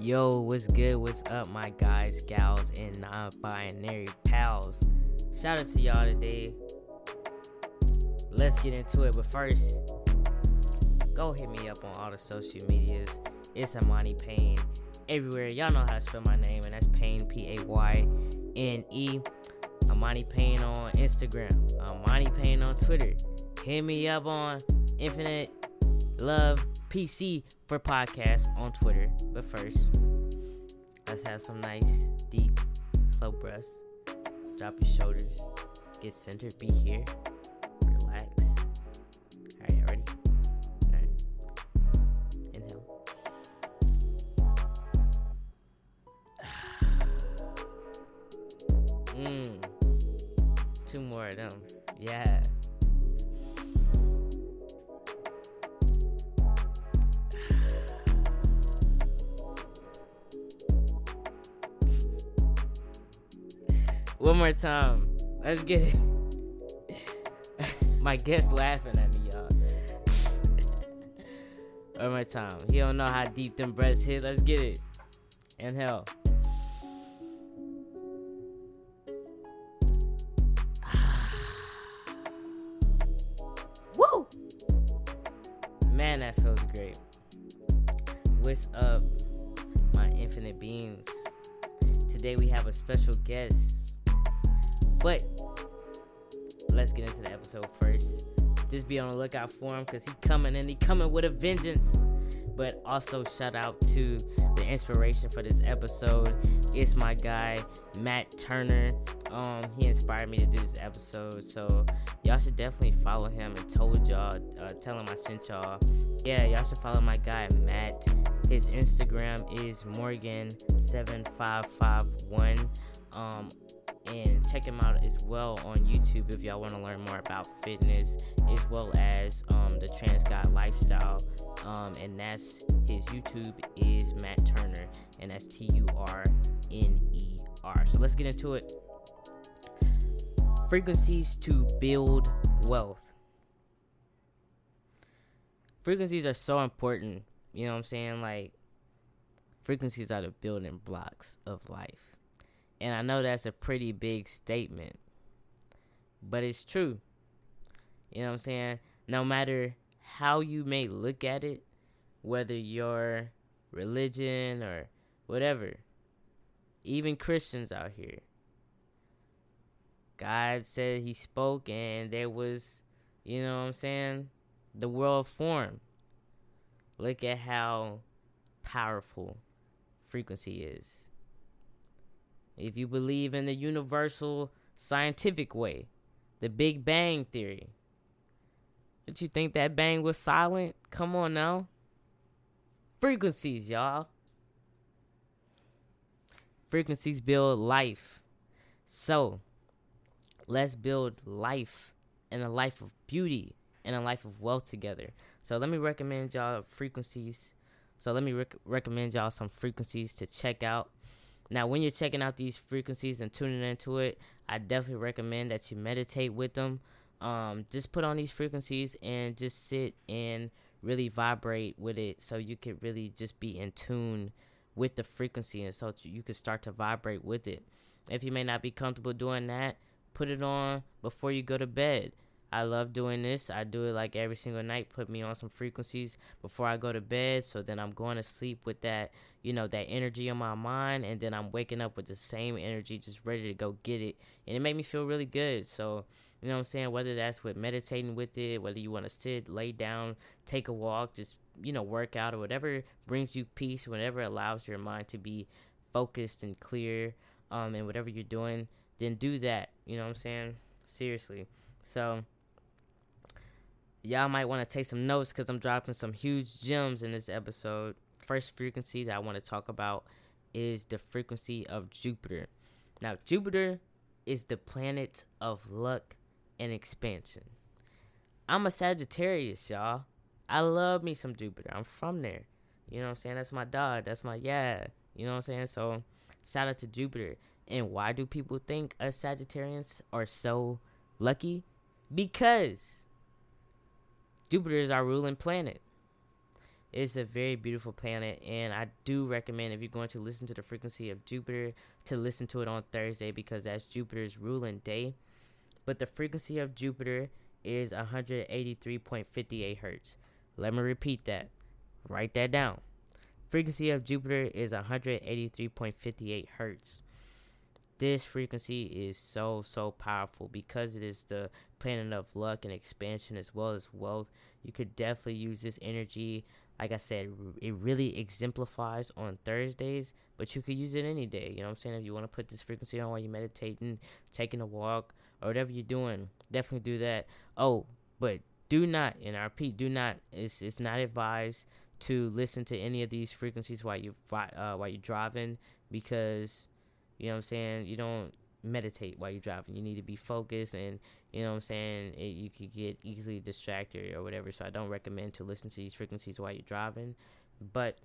Yo, what's good? What's up, my guys, gals, and non binary pals? Shout out to y'all today. Let's get into it, but first, go hit me up on all the social medias. It's Ahmani Payne everywhere. Y'all know how to spell my name, and that's Payne, P A Y N E. Ahmani Payne on Instagram, Ahmani Payne on Twitter. Hit me up on Infinite Love PC for podcast on Twitter. But first, let's have some nice, deep, slow breaths. Drop your shoulders. Get centered. Be here. More time. Let's get it. My guest laughing at me, y'all. One more time. He don't know how deep them breaths hit. Let's get it. Inhale. Woo! Man, that feels great. What's up, my infinite beings? Today we have a special guest. But let's get into the episode first. Just be on the lookout for him because he coming and he coming with a vengeance. But also shout out to the inspiration for this episode. It's my guy Matt Turner. Um, he inspired me to do this episode, so y'all should definitely follow him. And told y'all, uh, tell him I sent y'all. Yeah, y'all should follow my guy Matt. His Instagram is Morgan7551. Um, and check him out as well on YouTube if y'all want to learn more about fitness as well as um, the trans god lifestyle. Um, and that's his YouTube is Matt Turner, and that's T U R N E R. So let's get into it. Frequencies to build wealth. Frequencies are so important. You know what I'm saying? Like, frequencies are the building blocks of life. And I know that's a pretty big statement, but it's true. You know what I'm saying? No matter how you may look at it, whether your religion or whatever, even Christians out here, God said He spoke and there was, you know what I'm saying, the world formed. Look at how powerful frequency is if you believe in the universal scientific way, the Big Bang Theory. But you think that bang was silent? Come on now. Frequencies, y'all. Frequencies build life. So, let's build life and a life of beauty and a life of wealth together. So, let me recommend y'all frequencies. So, let me rec- recommend y'all some frequencies to check out now, when you're checking out these frequencies and tuning into it, I definitely recommend that you meditate with them. Um, just put on these frequencies and just sit and really vibrate with it so you can really just be in tune with the frequency and so you can start to vibrate with it. If you may not be comfortable doing that, put it on before you go to bed. I love doing this. I do it like every single night. Put me on some frequencies before I go to bed. So then I'm going to sleep with that, you know, that energy in my mind. And then I'm waking up with the same energy, just ready to go get it. And it made me feel really good. So, you know what I'm saying? Whether that's with meditating with it, whether you want to sit, lay down, take a walk, just, you know, work out or whatever brings you peace, whatever allows your mind to be focused and clear, um, and whatever you're doing, then do that. You know what I'm saying? Seriously. So, y'all might want to take some notes because I'm dropping some huge gems in this episode. First frequency that I want to talk about is the frequency of Jupiter. Now, Jupiter is the planet of luck and expansion. I'm a Sagittarius, y'all. I love me some Jupiter. I'm from there. You know what I'm saying? That's my dog. That's my yeah. You know what I'm saying? So, shout out to Jupiter. And why do people think us Sagittarians are so lucky? Because Jupiter is our ruling planet. It's a very beautiful planet, and I do recommend if you're going to listen to the frequency of Jupiter to listen to it on Thursday because that's Jupiter's ruling day. But the frequency of Jupiter is 183.58 hertz. Let me repeat that. Write that down. Frequency of Jupiter is 183.58 hertz. This frequency is so so powerful because it is the planet of luck and expansion as well as wealth. You could definitely use this energy like I said, it really exemplifies on Thursdays, but you could use it any day. You know what I'm saying? If you want to put this frequency on while you're meditating, taking a walk, or whatever you're doing, definitely do that. Oh, but do not, and I repeat, do not. It's it's not advised to listen to any of these frequencies while you uh, while you're driving because you know what I'm saying. You don't meditate while you're driving. You need to be focused and you know what I'm saying? It, you could get easily distracted or whatever. So I don't recommend to listen to these frequencies while you're driving. But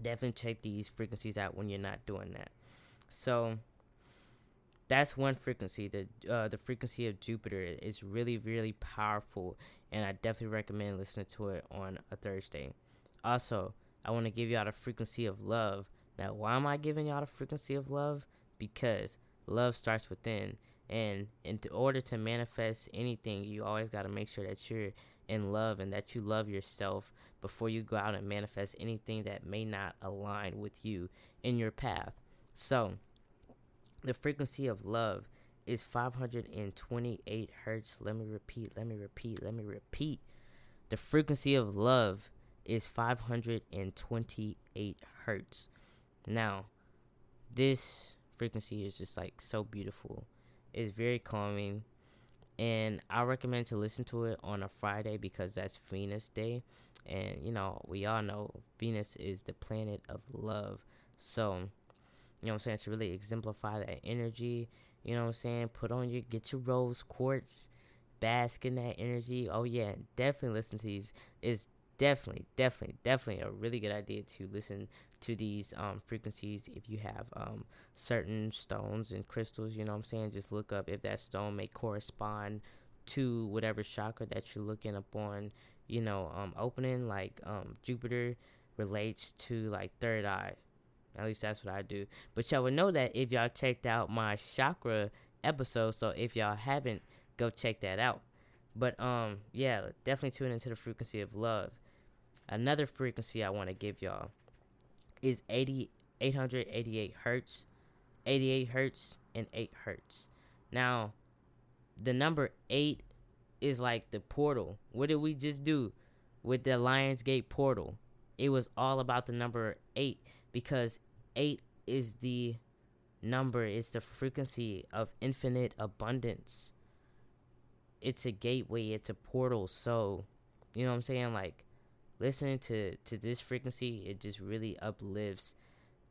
definitely check these frequencies out when you're not doing that. So that's one frequency. The uh, the frequency of Jupiter is really really powerful, and I definitely recommend listening to it on a Thursday. Also, I want to give y'all the frequency of love. Now, why am I giving y'all the frequency of love? Because love starts within. And in order to manifest anything you always got to make sure that you're in love and that you love yourself before you go out and manifest anything that may not align with you in your path. So the frequency of love is 528 hertz. Let me repeat let me repeat let me repeat. The frequency of love is 528 hertz now this frequency is just like so beautiful it's very calming, and I recommend to listen to it on a Friday because that's Venus Day, and you know we all know Venus is the planet of love. So, you know what I'm saying to really exemplify that energy. You know what I'm saying? Put on your get your rose quartz, bask in that energy. Oh yeah, definitely listen to these. Is definitely, definitely, definitely a really good idea to listen to these um, frequencies if you have um, certain stones and crystals. You know what I'm saying? Just look up if that stone may correspond to whatever chakra that you're looking upon. You know, um, opening like um, Jupiter relates to like third eye. At least that's what I do. But y'all would know that if y'all checked out my chakra episode. So if y'all haven't, go check that out. But um, yeah, definitely tune into the frequency of love. Another frequency I want to give y'all is 80, 888 hertz, 88 hertz, and 8 hertz. Now, the number 8 is like the portal. What did we just do with the Lionsgate portal? It was all about the number 8 because 8 is the number, it's the frequency of infinite abundance. It's a gateway, it's a portal. So, you know what I'm saying? Like, listening to to this frequency it just really uplifts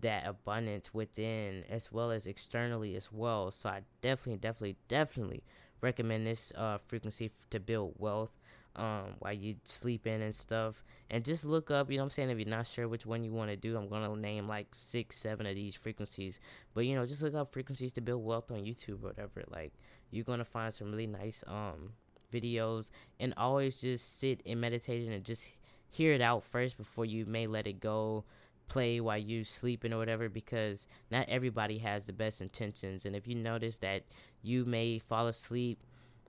that abundance within as well as externally as well. So i definitely definitely definitely recommend this uh, frequency to build wealth um, while you sleeping and stuff. And just look up you know i'm saying? If you're not sure which one you want to do i'm gonna name like six seven of these frequencies. But you know just look up frequencies to build wealth on youtube or whatever. Like you're gonna find some really nice um videos. And always just sit and meditate and just hear it out first before you may let it go play while you sleeping or whatever because not everybody has the best intentions. And if you notice that you may fall asleep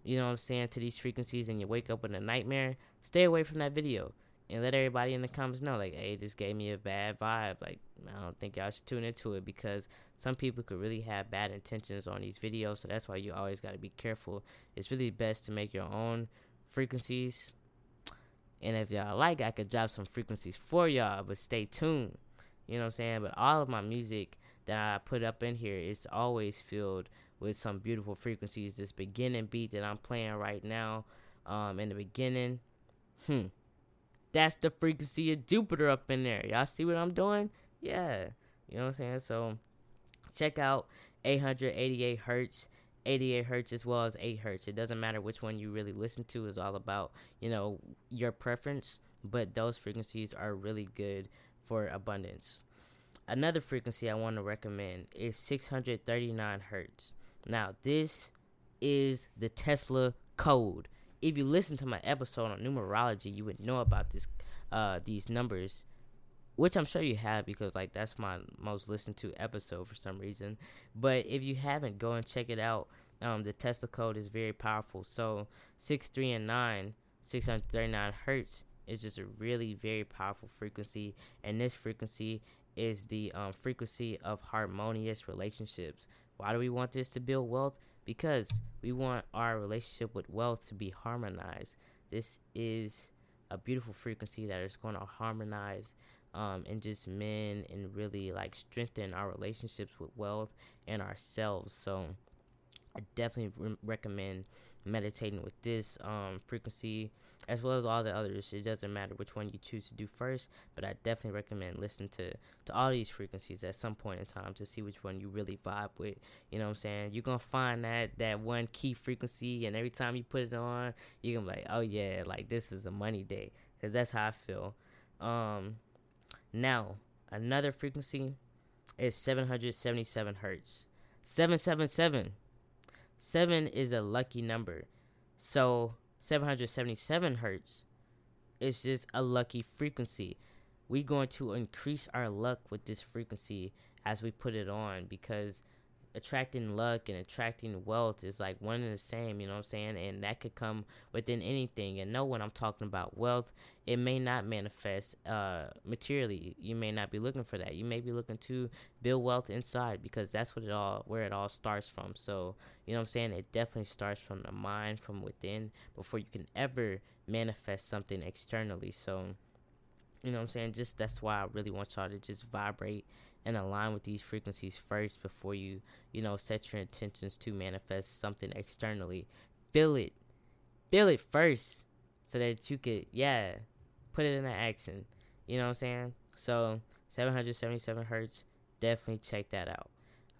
you know what i'm saying to these frequencies and you wake up with a nightmare stay away from that video and let everybody in the comments know like hey this gave me a bad vibe. Like i don't think y'all should tune into it because some people could really have bad intentions on these videos. So that's why you always got to be careful. It's really best to make your own frequencies and if y'all like, I could drop some frequencies for y'all, but stay tuned. You know what I'm saying? But all of my music that I put up in here is always filled with some beautiful frequencies. This beginning beat that I'm playing right now, um, in the beginning, hmm, that's the frequency of Jupiter up in there. Y'all see what I'm doing? Yeah, you know what I'm saying? So check out 888 hertz 88 hertz as well as 8 hertz. It doesn't matter which one you really listen to. It's all about, you know, your preference. But those frequencies are really good for abundance. Another frequency I want to recommend is 639 hertz. Now, this is the Tesla code. If you listen to my episode on numerology, you would know about this uh, these numbers, which I'm sure you have because like that's my most listened to episode for some reason. But if you haven't, go and check it out. Um, the Tesla code is very powerful. So six, three, and nine, 639 hertz is just a really very powerful frequency, and this frequency is the um, frequency of harmonious relationships. Why do we want this to build wealth? Because we want our relationship with wealth to be harmonized. This is a beautiful frequency that is going to harmonize um, and just men and really like strengthen our relationships with wealth and ourselves. So I definitely re- recommend meditating with this um, frequency as well as all the others. It doesn't matter which one you choose to do first, but I definitely recommend listening to to all these frequencies at some point in time to see which one you really vibe with. You know what I'm saying? You're gonna find that that one key frequency, and every time you put it on, you're gonna be like, oh yeah, like this is a money day, because that's how I feel. Um, now another frequency is 777 hertz. 777 7 is a lucky number. So 777 hertz is just a lucky frequency. We're going to increase our luck with this frequency as we put it on because attracting luck and attracting wealth is like one and the same, you know what I'm saying? And that could come within anything. And know when I'm talking about wealth, it may not manifest uh, materially. You may not be looking for that. You may be looking to build wealth inside because that's what it all where it all starts from. So, you know what I'm saying? It definitely starts from the mind, from within, before you can ever manifest something externally. So, you know what I'm saying? Just that's why I really want y'all to just vibrate and align with these frequencies first before you, you know, set your intentions to manifest something externally. Feel it. Feel it first so that you could, yeah, put it into action. You know what I'm saying? So, 777 hertz, definitely check that out.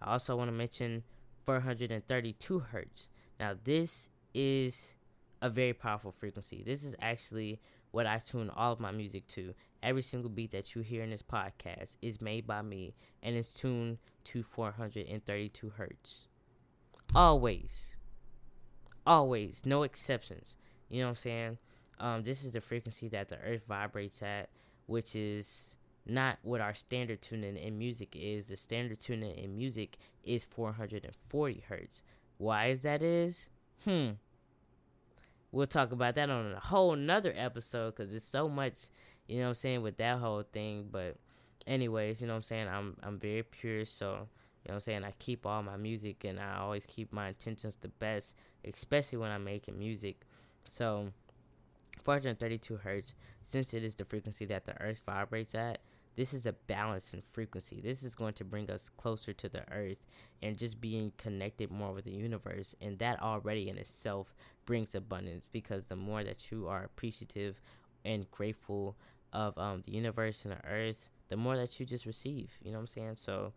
I also want to mention 432 hertz. Now, this is a very powerful frequency. This is actually what I tune all of my music to. Every single beat that you hear in this podcast is made by me and is tuned to 432 hertz. Always. Always. No exceptions. You know what I'm saying? Um, this is the frequency that the earth vibrates at, which is not what our standard tuning in music is. The standard tuning in music is 440 hertz. Why is that is? Hmm. We'll talk about that on a whole nother episode because it's so much you know what I'm saying, with that whole thing. But anyways, you know what I'm saying, I'm I'm very pure, so you know what I'm saying, I keep all my music and I always keep my intentions the best, especially when I'm making music. So 432 hertz, since it is the frequency that the earth vibrates at, this is a balance in frequency. This is going to bring us closer to the earth and just being connected more with the universe. And that already in itself brings abundance because the more that you are appreciative and grateful of um, the universe and the earth, the more that you just receive. You know what I'm saying? So,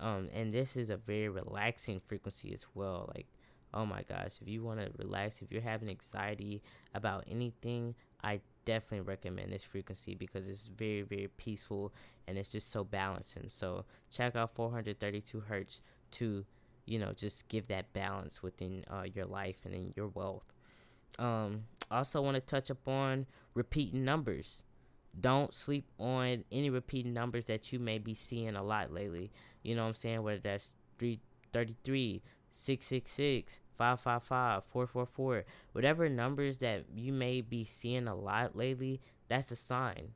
um, and this is a very relaxing frequency as well. Like, oh my gosh, if you want to relax, if you're having anxiety about anything, I definitely recommend this frequency because it's very, very peaceful and it's just so balancing. So, check out 432 hertz to, you know, just give that balance within uh, your life and in your wealth. Um, also want to touch upon repeating numbers don't sleep on any repeating numbers that you may be seeing a lot lately. You know what I'm saying? Whether that's 333, 666, 555, 444, whatever numbers that you may be seeing a lot lately, that's a sign.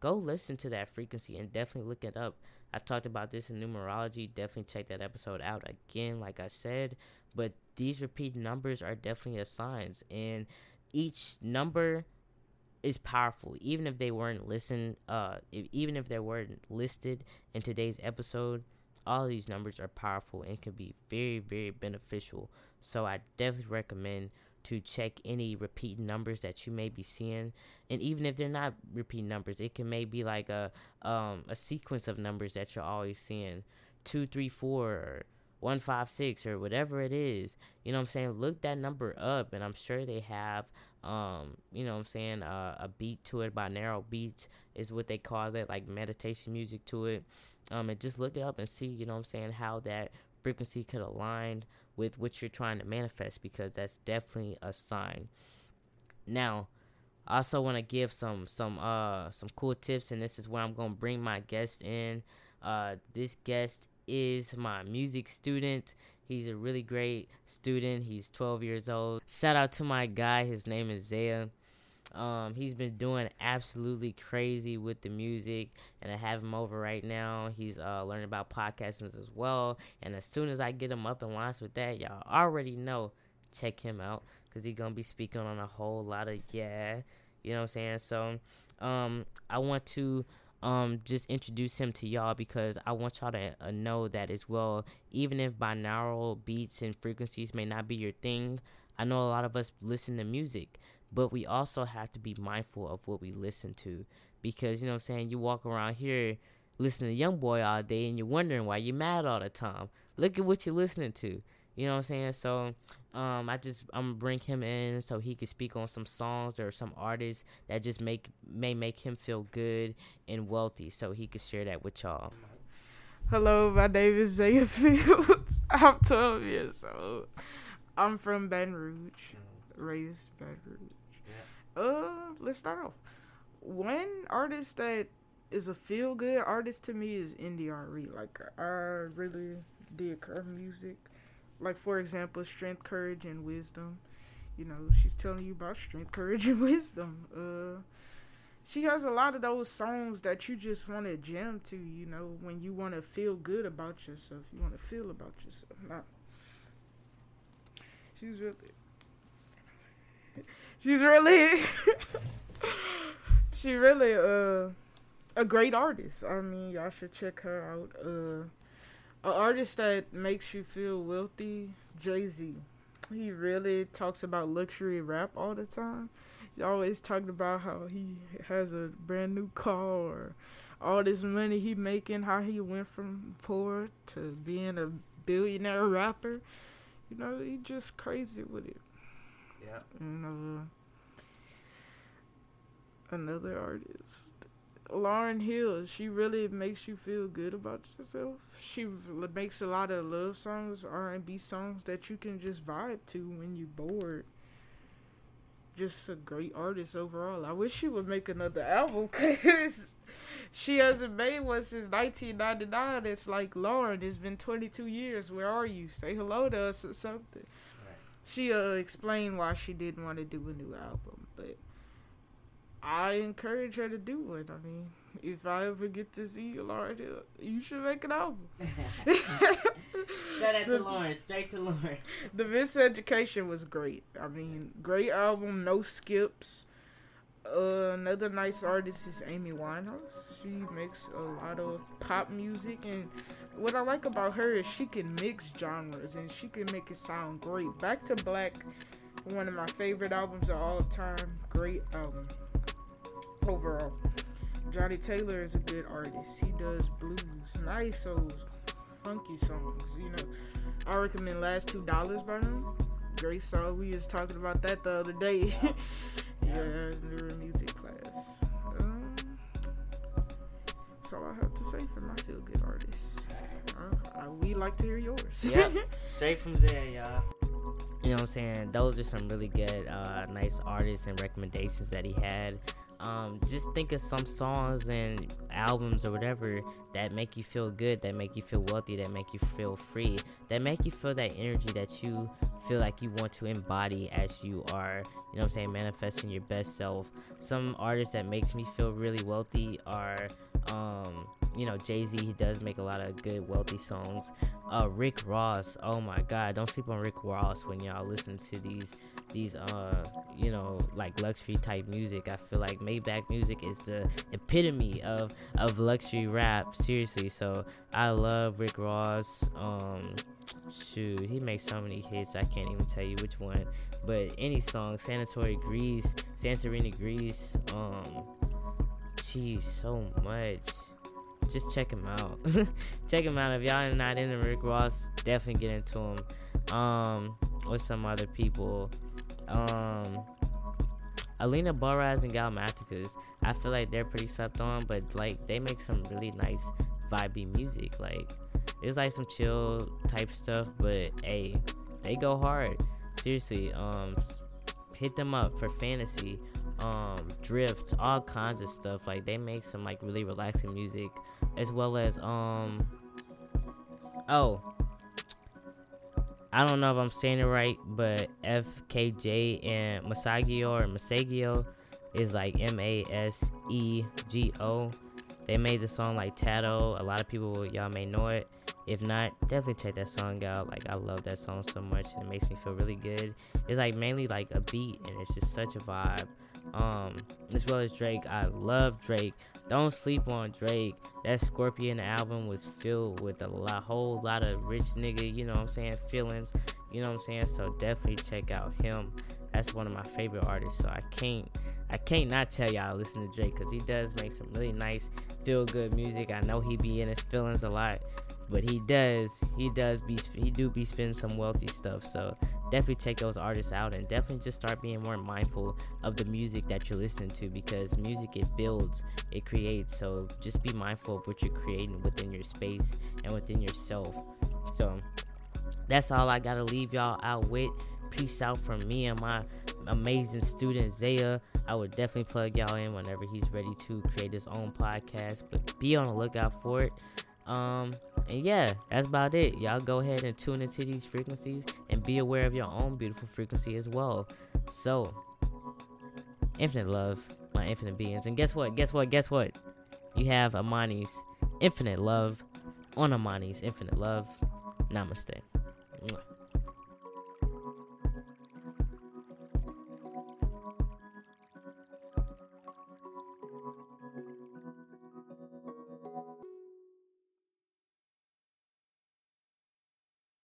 Go listen to that frequency and definitely look it up. I've talked about this in numerology. Definitely check that episode out again, like I said. But these repeat numbers are definitely a signs, and each number is powerful. Even if they weren't listened uh if, even if they weren't listed in today's episode all these numbers are powerful and can be very very beneficial. So i definitely recommend to check any repeat numbers that you may be seeing. And even if they're not repeat numbers it can maybe be like a um a sequence of numbers that you're always seeing. Two three four or 156 or whatever it is. You know what i'm saying? Look that number up and i'm sure they have um, you know what I'm saying, uh, a beat to it, binaural beats is what they call it, like meditation music to it. Um, and just look it up and see, you know what I'm saying, how that frequency could align with what you're trying to manifest because that's definitely a sign. Now, I also want to give some some uh some cool tips, and this is where I'm gonna bring my guest in. Uh, this guest is my music student. He's a really great student. He's 12 years old. Shout out to my guy. His name is Zaiah. Um, he's been doing absolutely crazy with the music, and I have him over right now. He's uh, learning about podcasting as well. And as soon as I get him up and launched with that, y'all already know check him out because he's gonna be speaking on a whole lot of yeah, you know what I'm saying. So, um, I want to um just introduce him to y'all because I want y'all to uh, know that as well. Even if binaural beats and frequencies may not be your thing, I know a lot of us listen to music but we also have to be mindful of what we listen to because you know what I'm saying you walk around here listening to young boy all day and you're wondering why you're mad all the time look at what you're listening to you know what I'm saying so um I just I'm gonna bring him in so he can speak on some songs or some artists that just make may make him feel good and wealthy so he could share that with y'all Hello, my name is Zaiah Fields. I'm 12 years old. I'm from Baton Rouge, raised Baton Rouge. Uh, let's start off. One artist that is a feel good artist to me is India.Arie. Like I really dig her music. Like for example, Strength, Courage, and Wisdom. You know, she's telling you about strength, courage, and wisdom. Uh, she has a lot of those songs that you just want to jam to. You know, when you want to feel good about yourself, you want to feel about yourself. Now, she's really she's really she really uh a great artist. I mean, y'all should check her out. Uh, an artist that makes you feel wealthy, Jay Z. He really talks about luxury rap all the time. He always talking about how he has a brand new car or all this money he making, how he went from poor to being a billionaire rapper. You know, he just crazy with it. yeah And uh, another artist, Lauryn Hill. She really makes you feel good about yourself. She makes a lot of love songs, R and B songs that you can just vibe to when you're bored. Just a great artist overall. I wish she would make another album because she hasn't made one since 1999. It's like Lauryn. It's been 22 years. Where are you? Say hello to us or something she uh explained why she didn't want to do a new album, but I encourage her to do it. I mean, if I ever get to see you, Lauryn, Hill, you should make an album. Shout out to Lauryn, straight to Lauryn. the Miseducation was great. I mean, great album, no skips. Uh, another nice artist is Amy Winehouse. She makes a lot of pop music, and what I like about her is she can mix genres and she can make it sound great. Back to Black, one of my favorite albums of all time. Great album overall. Johnnie Taylor is a good artist. He does blues, nice old funky songs. You know, I recommend "Last Two Dollars" by him. Great song. We was talking about that the other day. yeah, in the music class. Um, that's all I have to say for my feel good artists. Uh, we like to hear yours. Yep. Straight from there, y'all. You know what I'm saying? Those are some really good, uh, nice artists and recommendations that he had. Um, just think of some songs and albums or whatever that make you feel good, that make you feel wealthy, that make you feel free, that make you feel that energy that you feel like you want to embody as you are, you know what I'm saying, manifesting your best self. Some artists that makes me feel really wealthy are um, you know, Jay-Z, he does make a lot of good wealthy songs. Uh Rick Ross, oh my god, don't sleep on Rick Ross when y'all listen to these these uh you know like luxury type music. I feel like Maybach music is the epitome of of luxury rap, seriously. So I love Rick Ross. Um shoot, he makes so many hits I can't even tell you which one. But any song, Sanatory Grease, Santorini Greece, um Jeez, so much. Just check him out. check him out. If y'all are not into Rick Ross, definitely get into him. Um, with some other people. Um, Alina Baraz and Galimatias. I feel like they're pretty slept on, but like they make some really nice vibey music. Like it's like some chill type stuff, but hey, they go hard. Seriously, um, hit them up for fantasy um, drift, all kinds of stuff. Like they make some like really relaxing music, as well as um, oh, I don't know if I'm saying it right, but FKJ and Masagio or Masagio is like M A S E G O. They made the song like Tadow. A lot of people y'all may know it. If not, definitely check that song out. Like I love that song so much and it makes me feel really good. It's like mainly like a beat and it's just such a vibe. Um, as well as Drake. I love Drake. Don't sleep on Drake. That Scorpion album was filled with a lot, whole lot of rich nigga, you know what I'm saying, feelings. You know what I'm saying? So definitely check out him. That's one of my favorite artists. So I can't I can't not tell y'all listen to Drake because he does make some really nice feel good music. I know he be in his feelings a lot, but he does he does be he do be spinning some wealthy stuff. So definitely check those artists out and definitely just start being more mindful of the music that you're listening to because music it builds, it creates. So just be mindful of what you're creating within your space and within yourself. So that's all I gotta leave y'all out with. Peace out from me and my amazing student Zaiah. I would definitely plug y'all in whenever he's ready to create his own podcast. But be on the lookout for it. Um, and yeah, that's about it. Y'all go ahead and tune into these frequencies and be aware of your own beautiful frequency as well. So, infinite love, my infinite beings. And guess what? Guess what? Guess what? You have Ahmani's infinite love on Ahmani's infinite love. Namaste.